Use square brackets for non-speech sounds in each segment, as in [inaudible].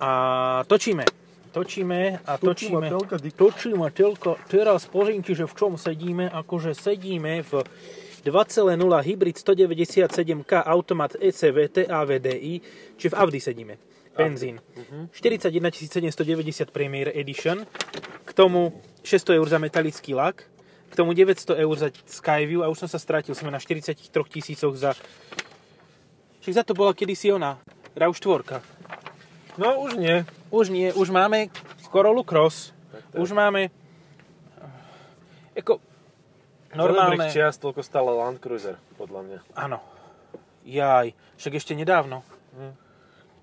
A točíme. Točíme a točíme. Točíme telka. Teraz pozrite, že v čom sedíme. Akože sedíme v 2.0 hybrid 197K automat ECV TAVDI, či v Audi sedíme. Benzín. 41 790 Premier Edition. K tomu 600 eur za metalický lak. K tomu 900 eur za Skyview a už som sa strátil. Sme na 43 tisícoch za... Však za to bola kedysi ona. RAV4. No už nie. Už nie, už máme Corolla Cross. tak. Už máme... Ako... Normálne. Normálne... čias toľko stále Land Cruiser, podľa mňa. Áno. Jaj. Však ešte nedávno. Hm.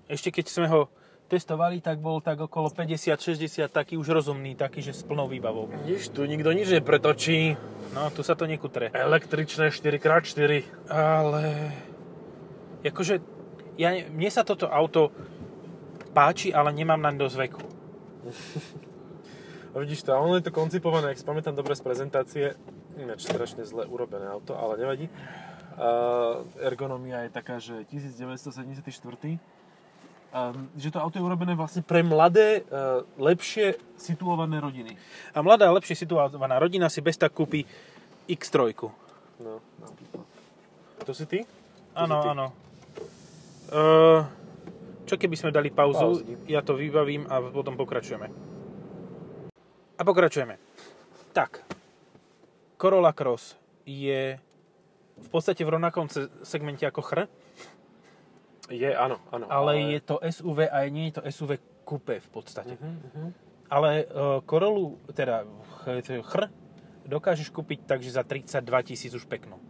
Ešte keď sme ho testovali, tak bol tak okolo 50-60 taký už rozumný, taký, že s plnou výbavou. Nič tu nikto nič nepretočí. No, tu sa to nekutre. Električné 4x4. Ale... Akože, ja, ne- mne sa toto auto páči, ale nemám na dosť veku. A vidíš to, ono je to koncipované, ak si pamätám dobre z prezentácie, ináč strašne zle urobené auto, ale nevadí. Uh, ergonomia je taká, že 1974. Um, že to auto je urobené vlastne pre mladé, uh, lepšie situované rodiny. A mladá, lepšie situovaná rodina si bez tak kúpi X3. No, napríklad. To si ty? To Áno, si ty? áno. Uh, čo keby sme dali pauzu, Pauzni. ja to vybavím a potom pokračujeme. A pokračujeme. Tak, Corolla Cross je v podstate v rovnakom segmente ako Chr, Je, áno, áno. ale je to SUV a nie je to SUV coupé v podstate. Uh-huh, uh-huh. Ale uh, Corollu, teda ch- Chr, dokážeš kúpiť takže za 32 tisíc už peknú.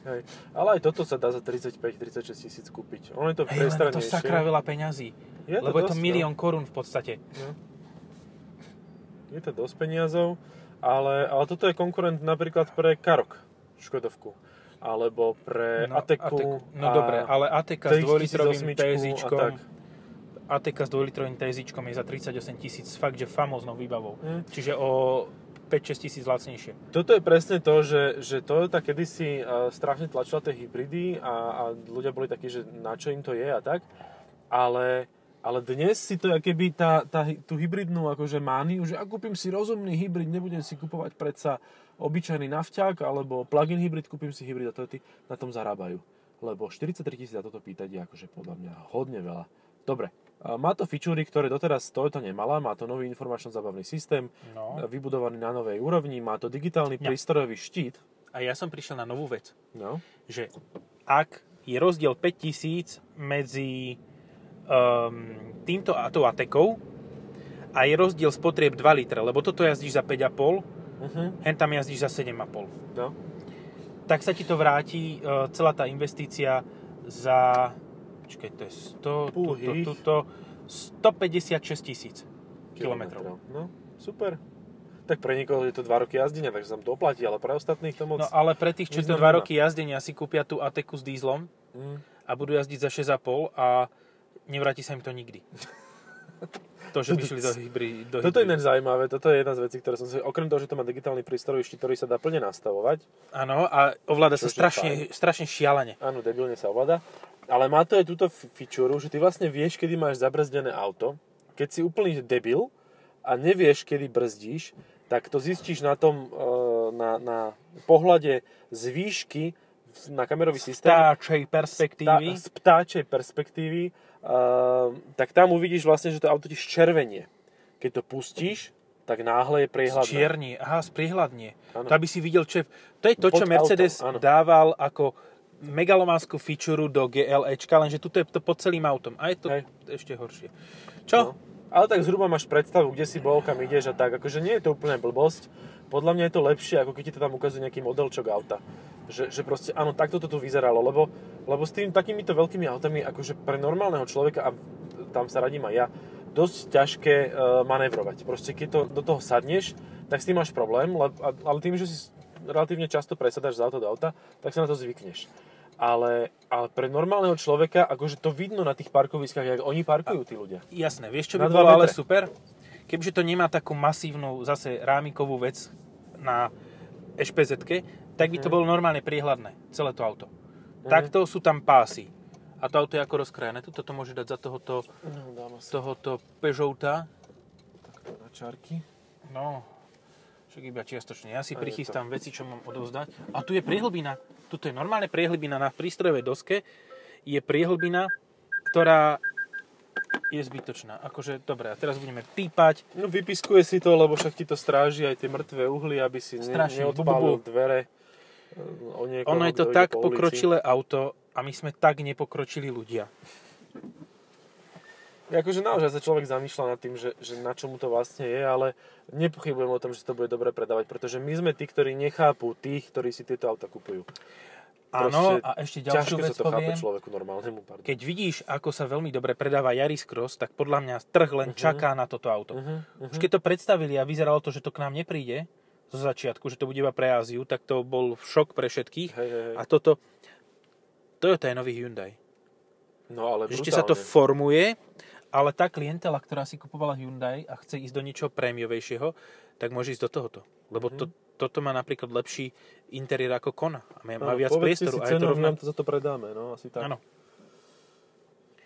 Hej. Ale aj toto sa dá za 35-36 tisíc kúpiť. Ono je to Hej, len to sakra veľa peňazí. Je to lebo je to dosť, milión korún v podstate. No. Je to dosť peniazov, ale, ale toto je konkurent napríklad pre Karok, Škodovku. Alebo pre No, Ateku. No dobre, ale Ateka s 3008 dvojlitrovým a TSIčkom tak. Ateka s dvojlitrovým TSIčkom je za 38 tisíc fakt, že famóznou výbavou. Hm. Čiže o 5-6 tisíc lacnejšie. Toto je presne to, že, že Toyota kedysi uh, strašne tlačila tie hybridy a, a ľudia boli takí, že na čo im to je a tak. Ale, ale dnes si to keby tá, tá, tú hybridnú akože mániu, že ak kúpim si rozumný hybrid, nebudem si kupovať predsa obyčajný nafťák alebo plug-in hybrid, kúpim si hybrid a Toyoty na tom zarábajú. Lebo 43 tisíc za toto pýtať je akože podľa mňa hodne veľa. Dobre, a má to fičúry, ktoré doteraz Toyota nemala, má to nový informačno-zabavný systém, No. vybudovaný na novej úrovni, má to digitálny Ja. prístrojový štít. A ja som prišiel na novú vec. No. Že ak je rozdiel 5 tisíc medzi um, týmto a tou Atekou a je rozdiel spotrieb 2 litre, lebo toto jazdíš za 5,5, Uh-huh. hen tam jazdíš za 7,5. No. tak sa ti to vráti uh, celá tá investícia za počkaj, to je 100, tuto, Púhých. tuto, 156 tisíc kilometrov. No, super. Tak pre niekoho je to 2 roky jazdenia, takže sa to oplatí, ale pre ostatných to moc... No ale pre tých, čo Neznamená. 2 roky jazdenia si kúpia tú Ateku s dízlom Mm. a budú jazdiť za 6,5 a nevráti sa im to nikdy. [laughs] To, že by šli do hybrid. Do Toto je ináč zaujímavé, toto je jedna z vecí, ktoré som si... Okrem toho, že to má digitálny prístroj, ešte, ktorý sa dá plne nastavovať, Áno, a ovláda sa strašne, strašne šialene. áno, debilne sa ovláda, ale má to aj túto f- fičúru, že ty vlastne vieš, kedy máš zabrzdené auto, keď si úplný debil a nevieš, kedy brzdíš, tak to zistíš na tom, e, na, na pohľade z výšky na kamerový systém. Vtáčej perspektívy. z ptáčej perspektívy, tak tam uvidíš vlastne, že to auto ti červenie. Keď to pustíš, tak náhle je priehľadné. Čiernie, aha, sprihľadnie. Áno. To aby si videl, čo je... To je to, čo Pod Mercedes autom, áno. dával ako megalománsku feature do GLEčka, lenže tuto je to pod celým autom. A je to Hej. ešte horšie. Čo? No. Ale tak zhruba máš predstavu, kde si bol, kam ideš a tak. Akože nie je to úplne blbosť. Podľa mňa je to lepšie, ako keď ti to tam ukazuje nejaký modelčok auta. Že, že proste, áno, takto to tu vyzeralo, lebo, lebo s tým takýmito veľkými autami, akože pre normálneho človeka, a tam sa radím aj ja, dosť ťažké uh, manévrovať. Proste keď to do toho sadneš, tak s tým máš problém, le, ale tým, že si relatívne často presadáš z auta do auta, tak sa na to zvykneš. Ale, ale pre normálneho človeka, akože to vidno na tých parkoviskách, jak oni parkujú tí ľudia. Jasné, vieš, čo by bolo ale super? Kebyže to nemá takú masívnu zase rámikovú vec na ešpz tak by to Mhm. bolo normálne priehľadné, celé to auto. Takto sú tam pásy. A to auto je ako rozkrajané. Tuto to môže dať za tohoto, No, tohoto Peugeota. takto na čarky. No, však iba čiastočne. Ja si A prichystám veci, čo mám odovzdať. A tu je priehlbina. Tuto je normálne priehlbina na prístrojovej doske. Je priehlbina, ktorá je zbytočná. Akože, dobre, a teraz budeme pípať. No vypiskuje si to, lebo však ti to stráži aj tie mŕtve uhly, aby si ne, Strašne. neodpálil bu, bu. dvere. O niekoho, Ono je to tak po pokročilé auto a my sme tak nepokročili ľudia. Akože naozaj sa človek zamýšľa nad tým, že, že na čomu to vlastne je, ale nepochybujem o tom, že to bude dobre predávať, pretože my sme tí, ktorí nechápu tých, ktorí si tieto auta kupujú. Áno, a ešte ďalšiu vec sa to poviem. človeku normálnemu. Pardon. Keď vidíš, ako sa veľmi dobre predáva Yaris Cross, tak podľa mňa trh len čaká na toto auto. Uh-huh, Už keď to predstavili a vyzeralo to, že to k nám nepríde zo začiatku, že to bude iba pre Áziu, tak to bol šok pre všetkých. Hej, hej, hej. A toto, Toyota je nový Hyundai. No ale Ešte sa to formuje, ale tá klientela, ktorá si kupovala Hyundai a chce ísť do niečoho prémiovejšieho, tak môže ísť do tohoto. Lebo to, toto má napríklad lepší interiér ako Kona. A má, má viac priestoru. si A je to cenu, my rovná... to za to predáme, no asi tak. Áno.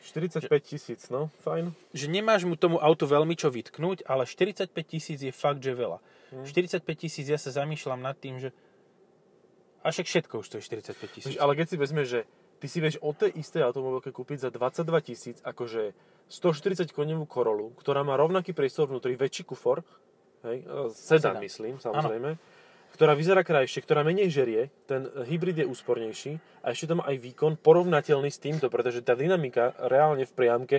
45 tisíc, no, fajn. Že nemáš mu tomu autu veľmi čo vytknúť, ale 45 tisíc je fakt, že veľa. Hm. 45 tisíc, ja sa zamýšľam nad tým, že a však všetko už to je 45 tisíc. Ale keď si vezmeš, že ty si vieš o tej istej automobilke kúpiť za 22 tisíc, akože 140 konevú Corolu, ktorá má rovnaký priestor vnútri, väčší kufor, hej, e, sedan Sedan. myslím, samozrejme, ktorá vyzerá krajšie, ktorá menej žerie, ten hybrid je úspornejší a ešte to má aj výkon porovnateľný s týmto, pretože tá dynamika reálne v priamke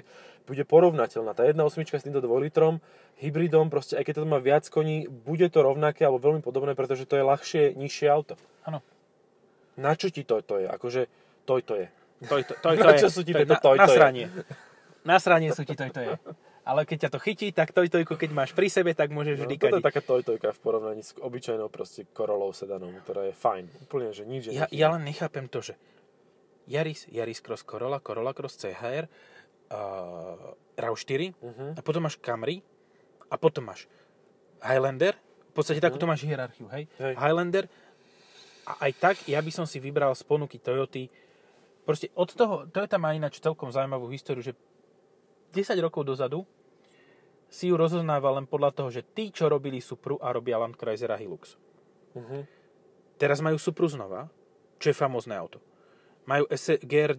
bude porovnateľná. Tá 1.8 s týmto 2 litrom hybridom, proste aj keď to má viac koní, bude to rovnaké alebo veľmi podobné, pretože to je ľahšie, nižšie auto. Áno. Na čo ti to, to je? Akože to, to je. To, to, to, to, Na je, čo sú ti tieto na, toj, na je? sranie. Na sranie sú ti to, to je. Ale keď ťa to chytí, tak tojtojku, keď máš pri sebe, tak môžeš No, toto je taká tojtojka v porovnaní s obyčajnou proste Corolou sedanom, ktorá je fajn. Úplne, že nič Ja, nechýba. ja len nechápem to, že Yaris, Yaris Cross Corolla, Corolla Cross CHR, uh, RAV4 Mhm. a potom máš Camry a potom máš Highlander. V podstate takúto máš hierarchiu, hej? Mhm. Hej. Highlander a aj tak ja by som si vybral z ponuky Toyoty. Proste od toho, Toyota má ináč celkom zaujímavú históriu, že 10 rokov dozadu si ju rozoznával len podľa toho, že tí, čo robili Supru a robia Land Cruiser a Hilux. Mhm. Teraz majú Supru znova, čo je famózne auto. Majú S- GR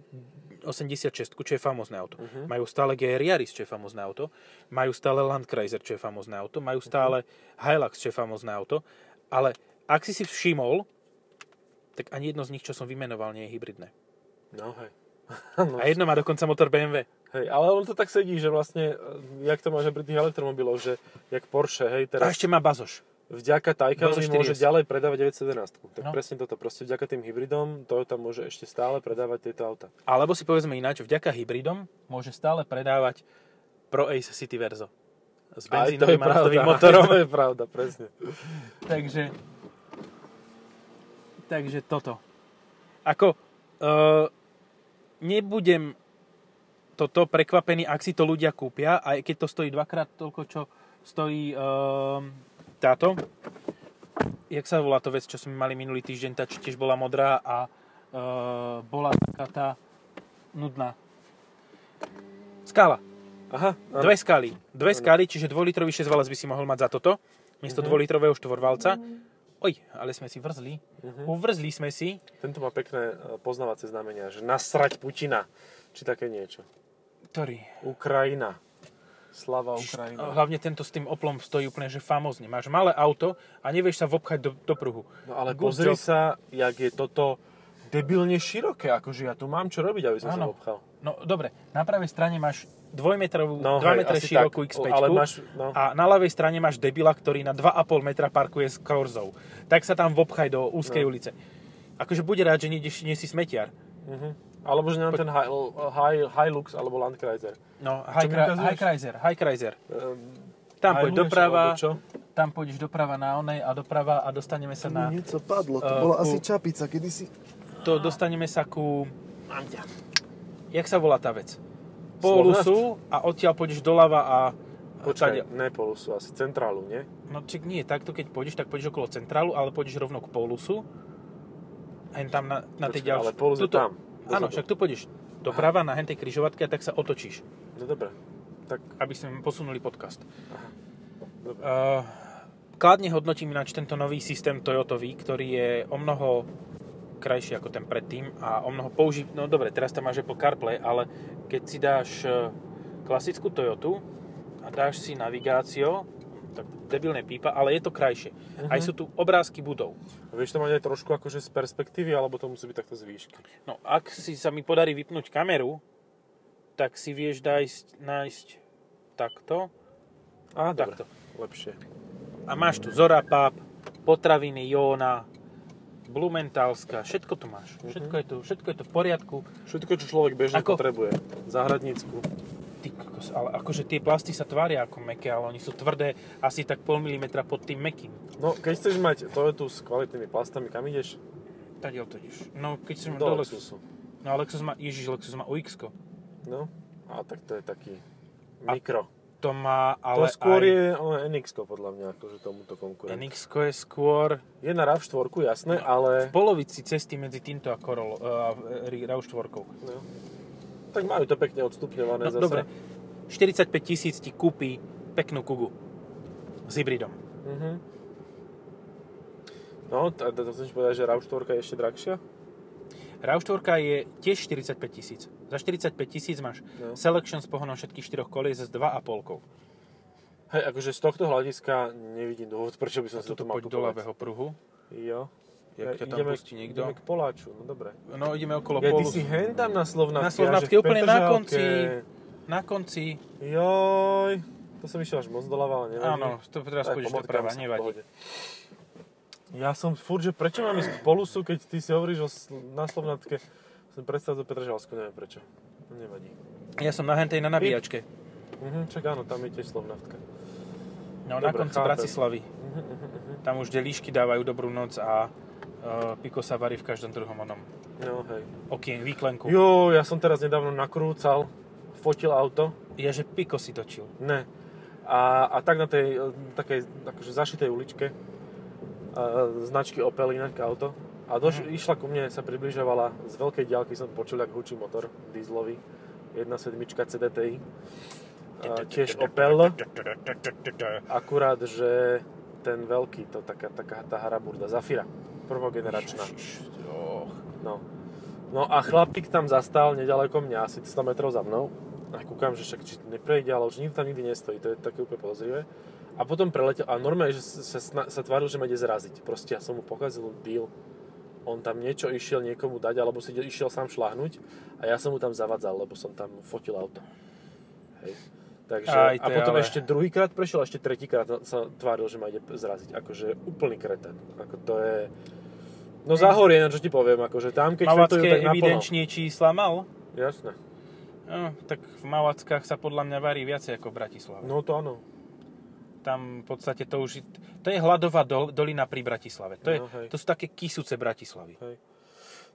86, čo je famózne auto. Mhm. Majú stále GR Yaris, čo je famózne auto. Majú stále Land Cruiser, čo je famózne auto. Majú stále Hilux, čo je famózne auto. Ale ak si si všimol, tak ani jedno z nich, čo som vymenoval, nie je hybridné. No hej. [laughs] no, A jedno má dokonca motor BMW. hej. Ale on to tak sedí, že vlastne, e, jak to máš pri tých elektromobiloch, že jak Porsche, hej, A teraz ešte má bazoš. vďaka Taycanovi Bazo 4S. môže ďalej predávať 911. Tak No. presne toto, proste vďaka tým hybridom Toyota môže ešte stále predávať tieto auta. Alebo si povedzme ináč, vďaka hybridom môže stále predávať Pro Ace City Verzo. S benzínovým a naftovým pravda, motorom. [laughs] To je pravda, presne. Takže, takže toto. Ako, uh, nebudem toto prekvapený, ak si to ľudia kúpia, aj keď to stojí dvakrát toľko, čo stojí uh, táto. Jak sa volá to vec, čo sme mali minulý týždeň, tá či tiež bola modrá a uh, bola taká tá nudná. Skala. Aha, áno. Dve skaly. Dve skaly, čiže dvojlitrový 6 valec by si mohol mať za toto, miesto Mhm. dvojlitrového štvorvalca. Oj, ale sme si vrzli. Mhm. Uvrzli sme si. Tento má pekné e, poznávacie znamenia, že nasrať Putina, či také niečo. Ktorý? Ukrajina. Slava Ukrajina. Hlavne tento s tým oplom stojí úplne, že famózne. Máš malé auto a nevieš sa vopchať do, do pruhu. No ale Good pozri job. sa, jak je toto debilne široké, akože ja tu mám čo robiť, aby som sa Áno. obchal. No dobre, na pravej strane máš dvojmetrovú, No, 2 hej, metre širokú tak. X5 Ale máš, no. a na ľavej strane máš debila, ktorý na 2,5 metra parkuje s korzou. Tak sa tam vopchaj do úzkej No. ulice. Akože buď rád, že nejdeš, nie si smetiar. Mhm. Alebo že nemám ten Hi- Hi- Hilux alebo Landkreiser. No, High? High Chrysler, High Chrysler. Ehm, Tam hajluješ, doprava, tam pôjdeš doprava na onej a doprava a dostaneme sa na... Niečo padlo, to Eh, bola ku- asi čapica, kedysi. To dostaneme sa ku... Mám ťa. Jak sa volá tá vec? Polusu a odtiaľ pôjdeš doľava a... Počkaj, ne Polusu, asi centrálu, nie? No čak nie, takto keď pôjdeš, tak pôjdeš okolo centrálu, ale pôjdeš rovno k Polusu. Hen tam na, na tej ďalšej... ale Polus je tam, Áno, však tu pôjdeš doprava na hentej križovatke a tak sa otočíš, No dobre. Tak, aby sme posunuli podcast. dobre. Uh, kladne hodnotím ináč tento nový systém Toyotový, ktorý je o mnoho krajší ako ten predtým a o mnoho použí... No dobre, teraz tam máš Apple CarPlay, ale keď si dáš eh, klasickú Toyotu a dáš si navigácio, tak debilné pípa, ale je to krajšie. Mhm. Aj sú tu obrázky budov. A vieš to mať aj trošku akože z perspektívy, alebo to musí byť takto z výšky? No ak si sa mi podarí vypnúť kameru, tak si vieš nájsť, nájsť takto dobre. Takto. Lepšie. a máš tu Zora Pub, potraviny Jóna, Blumentálska, všetko tu máš. Všetko je tu, všetko je tu v poriadku. Všetko, čo človek bežne Ako- potrebuje. Zahradnícku. Ty kokos, ale akože tie plasty sa tvária ako meké, ale oni sú tvrdé asi tak pol milimetra pod tým mekým. No, keď chceš mať Toyotu s kvalitnými plastami, kam ideš? Tadiaľ to ideš. No, keď si Do do Lexusu. No, a Lexus má, ježiš, Lexus má UX. No, a tak to je taký A- mikro. To má, ale to skôr aj... je NX podľa mňa, akože tomuto konkurent. NX je skôr Je na RAV4, jasné, ale... v polovici cesty medzi týmto a Corolla, a RAV4. No. Tak majú to pekne odstupňované No, zase. dobre, 45 tisíc ti kúpi peknú kugu s hybridom. Mhm. No, to chceš povedať, že RAV4 je ešte drahšia? RAV4 je tiež 45 tisíc. Za 45 tisíc máš No. Selection s pohonom všetkých štyroch kolies s 2,5. Hej, akože z tohto hľadiska nevidím dôvod, prečo by som si to mal poď do ľavého pruhu. Jo. Jak ťa tam pustí niekto. Ideme k Poláču, no dobre. No ideme okolo Ja, ty polu. si hen tam na Slovnatke. Na v úplne na konci. Na konci. Joj, to som išiel až moc doľava, ale nevadí. Áno, to teraz pôjdeš doprava, nevadí. Ja som furt, že prečo mám ísť k Polusu, keď ty si hovoríš o na Slovnatke. Som predstavil do Petržalsku, neviem prečo. Nevadí. Ja som na hentej na nabíjačke. Mhm, čak áno, tam je tiež Slovnatka. No, na Dobre, konci chápem. Bratislavy. Mhm, mhm, mhm. Tam už kde líšky dávajú dobrú noc a uh, Piko sa varí v každom druhom onom No hej. okien, výklenku. Jo, ja som teraz nedávno nakrúcal, fotil auto. Je, že Piko si točil. Ne. A, a tak na tej e, takej akože zašitej uličke značky Opel inak auto. A doš, Mhm. išla ku mne, sa približovala, z veľkej diaľky som počul, jak hučí motor dieselový. 1.7 CDTI. Tiež Opel, akurát, že ten veľký, to taká, taká tá haraburda, Zafira, prvogeneračná. No. No a chlapík tam zastal nedaleko mňa, asi 100 metrov za mnou. A kúkam, že však či neprejde, ale už nikto tam nikdy nestojí, to je také úplne podozrivé. A potom preletel, a normálne, že sa, sa, sa tváril, že ma ide zraziť. Proste ja som mu pokazil deal. On tam niečo išiel niekomu dať, alebo si išiel sám šláhnuť a ja som mu tam zavadzal, lebo som tam fotil auto. Hej. Takže, Aj, a potom ale- ešte druhýkrát prešiel, a ešte tretíkrát sa tváril, že ma ide zraziť. Akože úplný kreten. Ako to je... No zahorie, na čo ti poviem, akože tam keď fetujú, Mavacké tak evidenčne čísla mal. Jasné. No, tak v Mavackách sa podľa mňa varí viacej ako v Bratislave. No to áno. Tam v podstate to už... To je hladová dol, dolina pri Bratislave. To, je, No, hej. to sú také kysúce Bratislavy. Hej.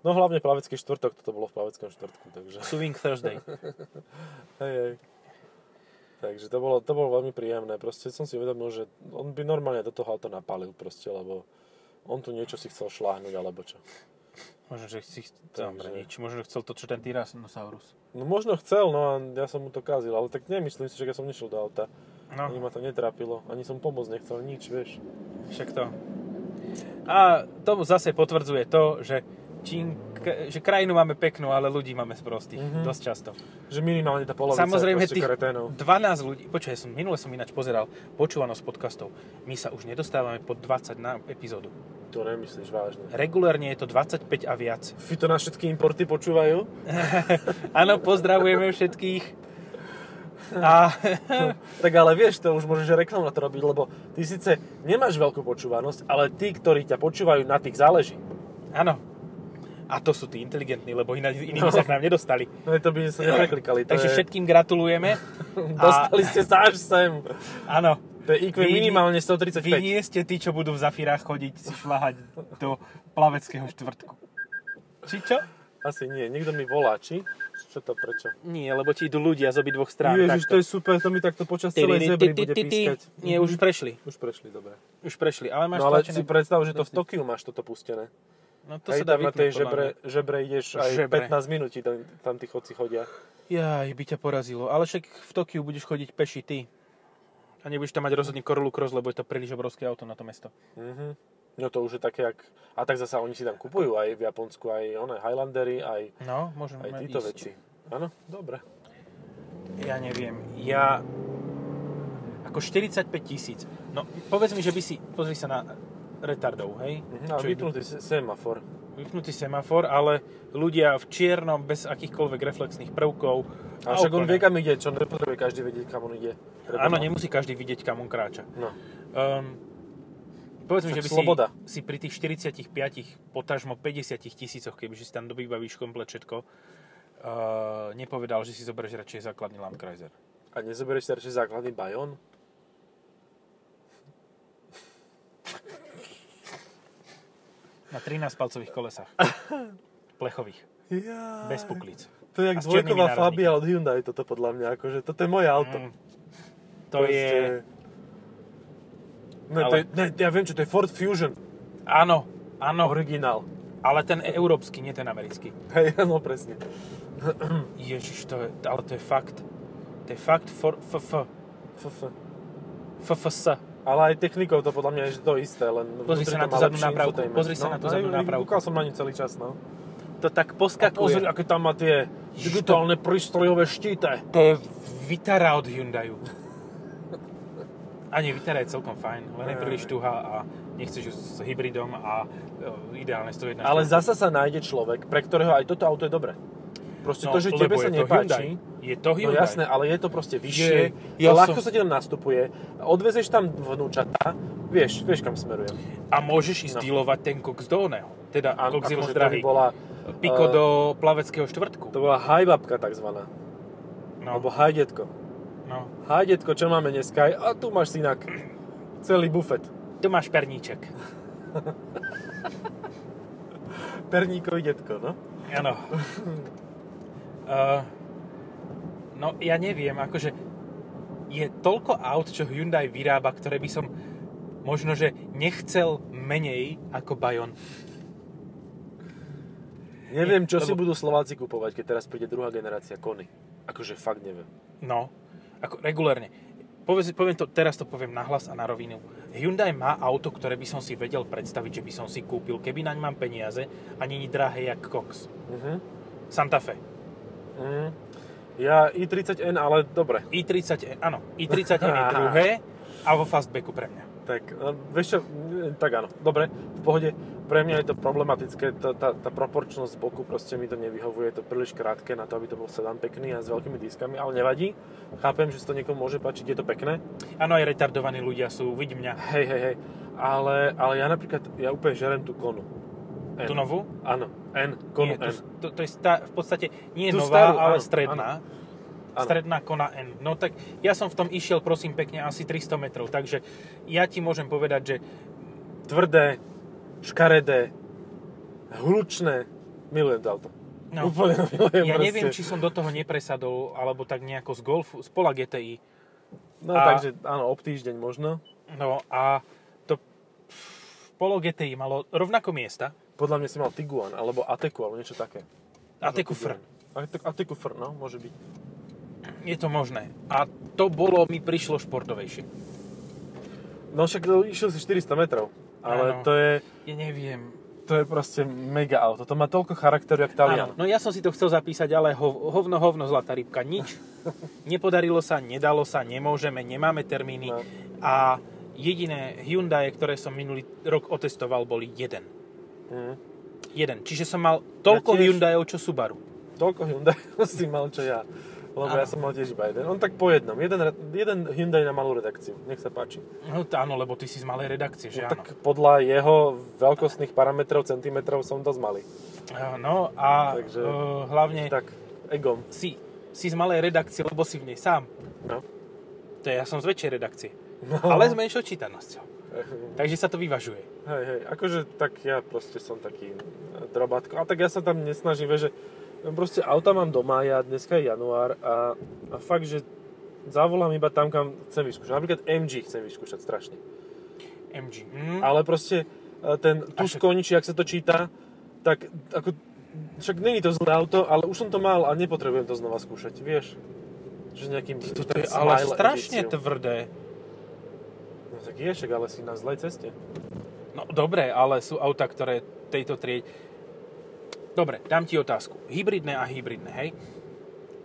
No hlavne plavecký štvrtok, toto bolo v plaveckom štvrtku, takže... Swing Thursday. [laughs] Hej, hej. Takže to bolo, to bolo veľmi príjemné. Proste som si uvedomil, že on by normálne do toho auto napálil proste, lebo on tu niečo si chcel šláhnuť, alebo čo. Možno, že chcel, Takže- nič. Možno, že chcel to, čo ten Tyrannosaurus. No možno chcel, no a ja som mu to kazil, ale tak nemyslím si, že ja som nešiel do auta. Ani No, ma to netrápilo, ani som pomôcť nechcel, nič, vieš. však to. A tomu zase potvrdzuje to, že, čím, že krajinu máme peknú, ale ľudí máme sprostých. Mhm. Dosť často. Že minimálne tá polovica Samozrejme, tých kreténov. 12 ľudí, počkaj, som, minule som ináč pozeral počúvanosť podcastov. My sa už nedostávame pod 20 na epizódu. To nemyslíš vážne. Regulérne je to 25 a viac. [laughs] Fy to na všetky importy počúvajú? Áno, pozdravujeme všetkých. A [laughs] Tak ale vieš, to už môžeš reklamu na to robiť, lebo ty síce nemáš veľkú počúvanosť, ale tí, ktorí ťa počúvajú, na tých záleží. áno. A to sú tí inteligentní, lebo iní, iní No. by sa k nám nedostali. No to by sa [laughs] nepreklikali. Takže je... všetkým gratulujeme. Dostali ste sa až sem. Áno. To je IQ Vy- minimálne 135. Vy nie ste tí, čo budú v zafírach chodiť si šľahať do plaveckého štvrtku. Či čo? Asi nie, niekto mi volá, či? Čo to, prečo? Nie, lebo ti idú ľudia z obi dvoch strán. Ježiš, to je super, to mi takto počas celej zebry bude pískať. Nie, už prešli. Už prešli, dobre. Už prešli, ale máš No ale si predstav, že to v Tokiu máš toto pustené. No to Hej, sa dá na tej žebre, žebre ideš aj Žebre. 15 minút, tam, tam tí chodci chodia. Jaj, by ťa porazilo. Ale však v Tokiu budeš chodiť peši ty. A nebudeš tam mať rozhodne Corolla Cross, lebo je to príliš obrovské auto na to mesto. Mhm. No to už je také, jak... A tak zasa oni si tam kupujú aj v Japonsku, aj one Highlandery, aj, No, môžeme aj títo ísť. veci. Áno, dobre. Ja neviem. Ja... Ako 45 tisíc. No, povedz mi, že by si... Pozri sa na retardov, hej? Mhm, a vypnutý se- semafor. Vypnutý semafor, ale ľudia v čiernom, bez akýchkoľvek reflexných prvkov. A však on vie, kam ide, čo nepotrebuje každý vedieť, kam on ide. Áno, nemusí každý vidieť, kam on kráča. No. Um, povedz mi, že by sloboda. si, si pri tých 45, potažmo 50 tisícoch, keby si tam dovybavíš komplet všetko, uh, nepovedal, že si zoberieš radšej základný Landkreiser. A nezoberieš si radšej základný Bayon? Na 13 palcových kolesách. Plechových. Ja. Bez puklíc. To je jak s dvojková. Fabia od Hyundai, toto podľa mňa, akože toto je moje auto. Mm, to je... Ne, to Ale- je, ne, ja viem čo, to je Ford Fusion. Áno, áno, Originál. ale ten európsky, nie ten americký. Hej, [laughs] no presne. [clears throat] Ježiš, to je, ale to je fakt. To je fakt for, f, f, FF. FFS. Ale aj technikou to podľa mňa je to isté, len Pozri sa to na tú zadnú nápravku, pozri sa na tú zadnú nápravku. Kúkal som na ňu celý čas, no. To tak A poskakuje. pozri, aké tam má tie digitálne prístrojové štíte. To je Vitara od Hyundaiu. A nie, Vitara je celkom fajn, len je príliš tuhá a nechceš ju s hybridom a e, ideálne 101. Ale zasa sa nájde človek, pre ktorého aj toto auto je dobré. Proste to, že tebe No, sa je to nepáči, Hyundai. Je to No Hyundai. jasné, ale je to proste vyššie, Je, ja ľahko som- sa ti tam nastupuje, odvezeš tam vnúčata, vieš, vieš kam smerujem. A môžeš ísť No. dealovať ten koks do oného. Teda A koks je moc akože drahý. bola, Piko eh, do plaveckého štvrtku. to bola hajbabka takzvaná, No, alebo hajdetko. no. Hajdetko, čo máme dneska, a tu máš si inak celý bufet. Tu máš perníček. Perníkový detko, no. Áno. [laughs] uh, no, ja neviem, akože je toľko aut, čo Hyundai vyrába, ktoré by som možno, že nechcel menej ako Bayon. Neviem, čo lebo- si budú Slováci kupovať, keď teraz príde druhá generácia Kony. Akože fakt neviem. No, ako regulérne. Povedz, poviem to, teraz to poviem nahlas a na rovinu. Hyundai má auto, ktoré by som si vedel predstaviť, že by som si kúpil, keby naň mám peniaze a není drahé jak Cox. Mhm. Santa Fe. Mhm. Ja i30N, ale dobre. i30, áno, i30 je [laughs] druhé a vo fastbacku pre mňa. Tak, no, vieš čo, mm, tak áno, dobre, v pohode. Pre mňa je to problematické, tá, tá, tá proporčnosť boku proste mi to nevyhovuje, je to príliš krátke na to, aby to bol sedan pekný a s veľkými diskami, ale nevadí. Chápem, že sa to niekomu môže páčiť, je to pekné. Áno, aj retardovaní ľudia sú, vidí mňa. Hej, hej, hej. Ale, ale ja napríklad, ja úplne žerem tú konu. N. Tú novú? Áno, N, konu Nie, N. to, to, to je stá, v podstate nie Tú nová, starú, ale áno, stredná. Áno. Stredná kona N. No tak ja som v tom išiel, prosím pekne, asi 300 metrov, takže ja ti môžem povedať, že Tvrdé, škaredé, hlučné, milujem to auto. No. Úplne milujem ja proste. neviem, či som do toho nepresadol, alebo tak nejako z Golfu, z Pola GTI. No A- takže áno, ob týždeň možno. No a to Polo GTI malo rovnako miesta, Podľa mňa si mal Tiguan, alebo Ateku, alebo niečo také. Fr. Ateku Fr, no, môže byť. Je to možné. A to bolo, mi prišlo športovejšie. No však to išiel si 400 metrov. Ale Áno. to je, Ja neviem. to je proste mega auto. To má toľko charakteru, jak Talian. Áno, no ja som si to chcel zapísať, ale ho, hovno, hovno, zlatá rybka, nič. [laughs] Nepodarilo sa, nedalo sa, nemôžeme, nemáme termíny. No. A jediné Hyundai, ktoré som minulý rok otestoval, boli jeden. Mhm. Jeden. Čiže som mal toľko Ja tiež. Hyundaiov, čo Subaru. Toľko Hyundai [laughs] si mal, čo ja. Lebo ja Áno. som mal tiež iba jeden. On tak po jednom. Jeden, jeden Hyundai na malú redakciu. Nech sa páči. No t- áno, lebo ty si z malej redakcie, že No, áno. tak podľa jeho veľkostných parametrov, centimetrov som dosť malý. No a Takže- uh, hlavne Tak, egom. si, si z malej redakcie, lebo si v nej sám. No. To je, ja som z väčšej redakcie. No. Ale s menšou čítanosťou. Takže sa to vyvažuje. Hej, hej, akože tak ja proste som taký drobátko. A tak ja sa tam nesnažím, vieš, že proste auta mám doma, ja dneska je január a, a fakt, že zavolám iba tam, kam chcem vyskúšať. Napríklad MG chcem vyskúšať strašne. MG. Mm. Ale proste e, ten A Tusk však- či jak sa to číta, tak ako, však není to zlé auto, ale už som to mal a nepotrebujem to znova skúšať, vieš. Že nejakým... To je ale strašne edíciou. tvrdé. No tak je, však ale si na zlej ceste. No dobre, ale sú auta, ktoré tejto trieť... Dobre, dám ti otázku. Hybridné a hybridné, hej?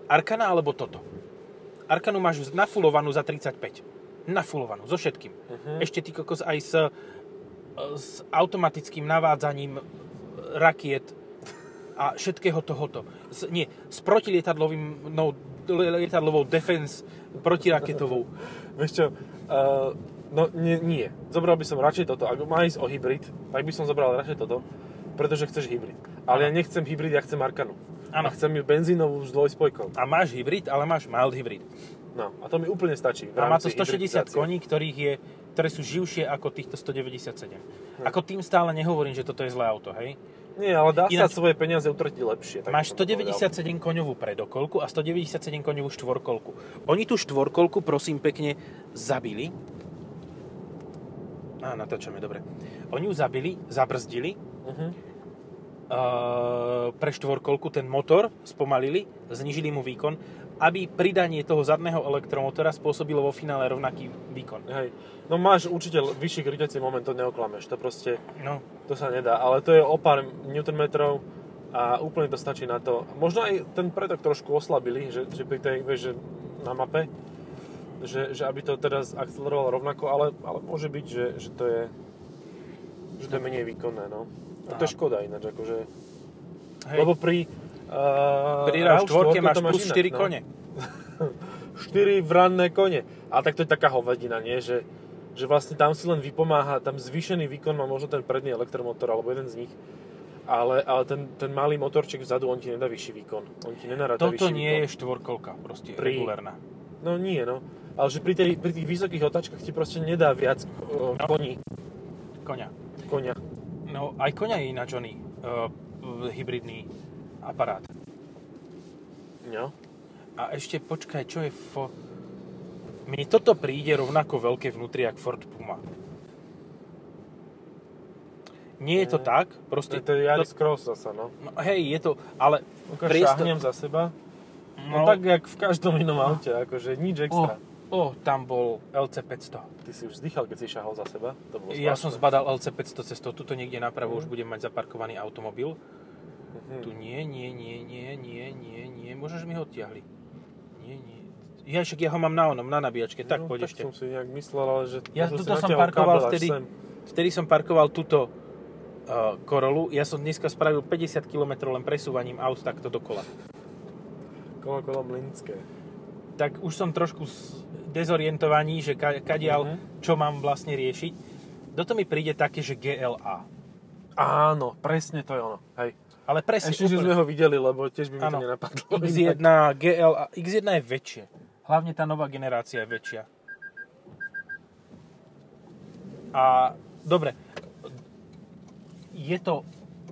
Arkana alebo toto? Arkanu máš nafulovanú za 35. Nafulovanú, so všetkým. Mhm. Ešte ty kokos aj s, s automatickým navádzaním rakiet a všetkého tohoto. S, nie, s protilietadlovým, no, lietadlovou defense protiraketovou. Vieš čo, uh, no nie, nie. Zobral by som radšej toto. Ak má ísť o hybrid, tak by som zobral radšej toto, pretože chceš hybrid. Ale ja nechcem hybrid, ja chcem Arkanu. Áno. A chcem ju benzínovú s dvojspojkou. A máš hybrid, ale máš mild hybrid. No, a to mi úplne stačí. A má to rámci 160 hybridizácie. koní, ktorých je, ktoré sú živšie ako týchto 197. Hm. Ako tým stále nehovorím, že toto je zlé auto, hej? Nie, ale dá Ináč- sa svoje peniaze utratiť lepšie. tak Máš by som to povedal. 197 koňovú predokolku a 197 koňovú štvorkolku. Oni tú štvorkolku, prosím pekne, zabili. Á, natáčame, dobre. Oni ju zabili, zabrzdili, Mhm. uh, pre štvorkolku ten motor spomalili, znižili mu výkon, aby pridanie toho zadného elektromotora spôsobilo vo finále rovnaký výkon. Hej. No máš určite vyšší kryťací moment, to neoklameš. To proste, No, to sa nedá. Ale to je o pár newtonmetrov a úplne to stačí na to. Možno aj ten pretok trošku oslabili, že, že pri tej, vieš, že na mape, že, že aby to teraz akcelerovalo rovnako, ale, ale môže byť, že, že to je že to je menej výkonné, no. A to je škoda ináč, akože, hej. lebo pri uh, Pri RAV4 máš plus 4 no. kone. [laughs] 4 vranné kone. Ale tak to je taká hovadina, nie? Že, že vlastne tam si len vypomáha, tam zvýšený výkon má možno ten predný elektromotor, alebo jeden z nich. Ale, ale ten, ten malý motorček vzadu, on ti nedá vyšší výkon. On ti nenaráta Toto vyšší nie výkon. je štvorkolka, proste Pri- regulárna. No nie, no. Ale že pri, tej, pri tých vysokých otáčkach ti proste nedá viac uh, No. koní, Koňa. konia. No aj koňa je ináč oný uh, hybridný aparát. No. A ešte počkaj, čo je fo... Mne toto príde rovnako veľké vnútri, jak Ford Puma. Nie je to Mm. tak, To, proste... to je Yaris Cross zasa, no. No, hej, je to, ale... Ukáž, priestor- za seba. No, No, tak, jak v každom inom aute, akože nič o, extra. o, tam bol LC500. Ty si už vzdychal, keď si šahol za seba? To bolo Ja som zbadal LC500 cestou, tuto niekde napravo Mhm. už budem mať zaparkovaný automobil. Mhm. Tu nie, nie, nie, nie, nie, nie, nie, možno, že mi ho odtiahli. Nie, nie. Ja však ja ho mám na onom, na nabíjačke, tak no, poď tak ešte. som si nejak myslel, ale že... Ja tuto som parkoval vtedy, sem. vtedy som parkoval túto uh, Corolu. Ja som dneska spravil 50 km len presúvaním aut takto dokola. Kolo, kolo mlinské. Tak už som trošku dezorientovaní, že ka, kadiaľ, Mhm. čo mám vlastne riešiť. Toto mi príde také, že GLA. Áno, presne to je ono. Hej. Ale presne Ešte, že sme ho videli, lebo tiež by mi Áno. to nenapadlo. X1, GLA, X1 je väčšie. Hlavne tá nová generácia je väčšia. A dobre, je to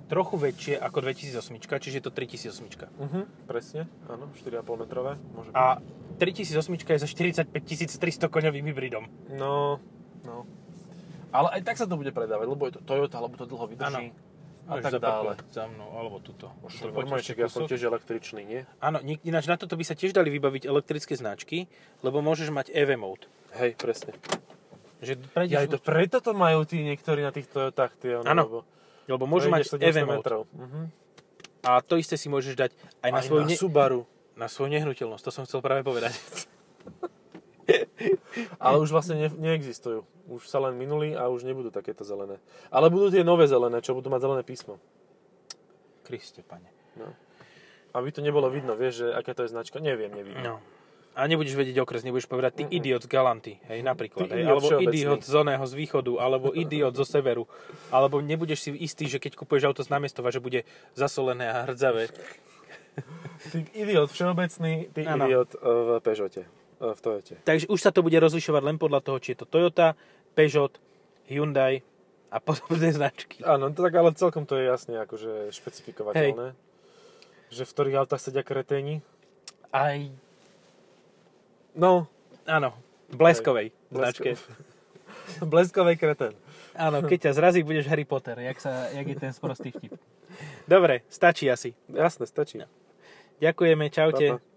trochu väčšie ako 2008, čiže je to 3008. Mhm, presne, áno, 4,5 metrové. Môže. A 3008 je za 45 300 koňovým hybridom. No, no. Ale aj tak sa to bude predávať, lebo je to Toyota, lebo to dlho vydrží. A Môžeš tak dále. za mnou, alebo tuto. Už čak ja som tiež električný, nie? Áno, ináč na toto by sa tiež dali vybaviť elektrické značky, lebo môžeš mať EV mode. Hej, presne. Že Ja prejdeš, aj to preto to majú tí niektorí na tých Toyotách, tie ono, Áno. lebo lebo môžeš mať prejdeš 700 EV mode. metrov. Mhm. A to isté si môžeš dať aj na, Aj svoju, na ne- Subaru. na svoju nehnuteľnosť. To som chcel práve povedať. [laughs] Ale už vlastne ne, neexistujú. Už sa len minuli a už nebudú takéto zelené. Ale budú tie nové zelené, čo budú mať zelené písmo. Kriste, pane. No. Aby to nebolo vidno, vieš, že aká to je značka. Neviem, neviem. No. A nebudeš vedieť okres, nebudeš povedať ty Mm-mm. idiot z Galanty, hej, napríklad. Ty Hej, idiot alebo všeobecný. idiot z oného z východu, alebo [laughs] idiot zo severu. Alebo nebudeš si istý, že keď kupuješ auto z námestova, že bude zasolené a hrdzavé. [laughs] Ty idiot všeobecný, ty Áno. idiot e, v Peugeote. e, V Toyote. Takže už sa to bude rozlišovať len podľa toho, či je to Toyota, Peugeot, Hyundai a [laughs] podobné značky. Áno, to tak ale celkom to je jasne akože špecifikovateľné. Že v ktorých autách sedia kreténi. Aj, No, áno, bleskovej Blesko- značke. [laughs] bleskovej kretén. Áno, keď ťa zrazí, budeš Harry Potter, jak, sa, jak je ten sprostý vtip. Dobre, stačí asi. Jasné, stačí. Ďakujeme, čaute. Pa, pa.